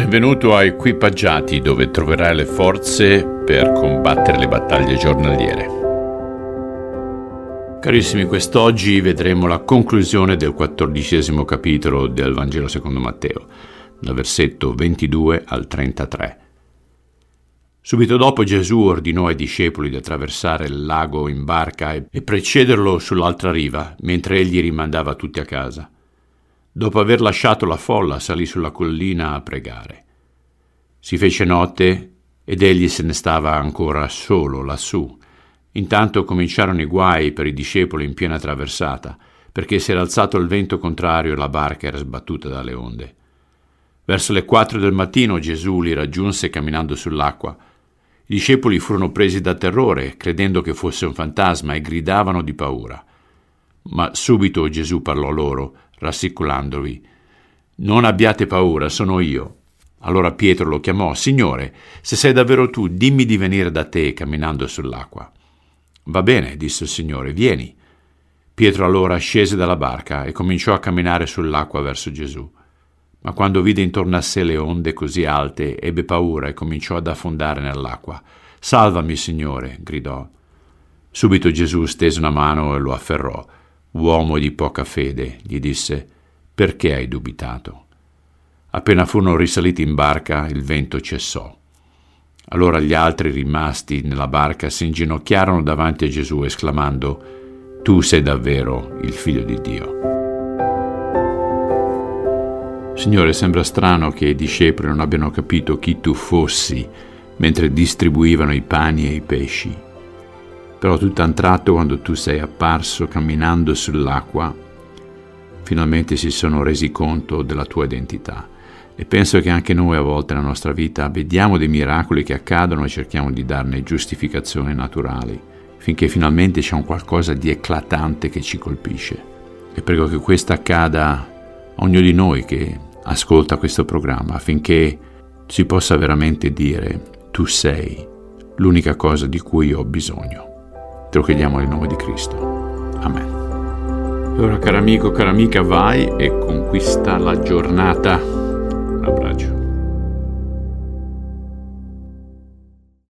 Benvenuto a Equipaggiati dove troverai le forze per combattere le battaglie giornaliere. Carissimi, quest'oggi vedremo la conclusione del quattordicesimo capitolo del Vangelo secondo Matteo, dal versetto 22 al 33. Subito dopo Gesù ordinò ai discepoli di attraversare il lago in barca e precederlo sull'altra riva, mentre egli rimandava tutti a casa. Dopo aver lasciato la folla, salì sulla collina a pregare. Si fece notte ed egli se ne stava ancora solo lassù. Intanto cominciarono i guai per i discepoli in piena traversata, perché si era alzato il vento contrario e la barca era sbattuta dalle onde. Verso le quattro del mattino Gesù li raggiunse camminando sull'acqua. I discepoli furono presi da terrore, credendo che fosse un fantasma, e gridavano di paura. Ma subito Gesù parlò loro, rassicurandovi. Non abbiate paura, sono io. Allora Pietro lo chiamò, Signore, se sei davvero tu, dimmi di venire da te camminando sull'acqua. Va bene, disse il Signore, vieni. Pietro allora scese dalla barca e cominciò a camminare sull'acqua verso Gesù. Ma quando vide intorno a sé le onde così alte, ebbe paura e cominciò ad affondare nell'acqua. Salvami, Signore, gridò. Subito Gesù stese una mano e lo afferrò. Uomo di poca fede, gli disse, perché hai dubitato? Appena furono risaliti in barca, il vento cessò. Allora gli altri rimasti nella barca si inginocchiarono davanti a Gesù, esclamando, Tu sei davvero il figlio di Dio. Signore, sembra strano che i discepoli non abbiano capito chi tu fossi mentre distribuivano i pani e i pesci. Però tutto a un tratto, quando tu sei apparso camminando sull'acqua, finalmente si sono resi conto della tua identità. E penso che anche noi a volte nella nostra vita vediamo dei miracoli che accadono e cerchiamo di darne giustificazioni naturali, finché finalmente c'è un qualcosa di eclatante che ci colpisce. E prego che questo accada a ognuno di noi che ascolta questo programma, affinché si possa veramente dire tu sei l'unica cosa di cui ho bisogno. Te lo chiediamo nel nome di Cristo. Amen. E ora, caro amico, cara amica, vai e conquista la giornata. Un abbraccio.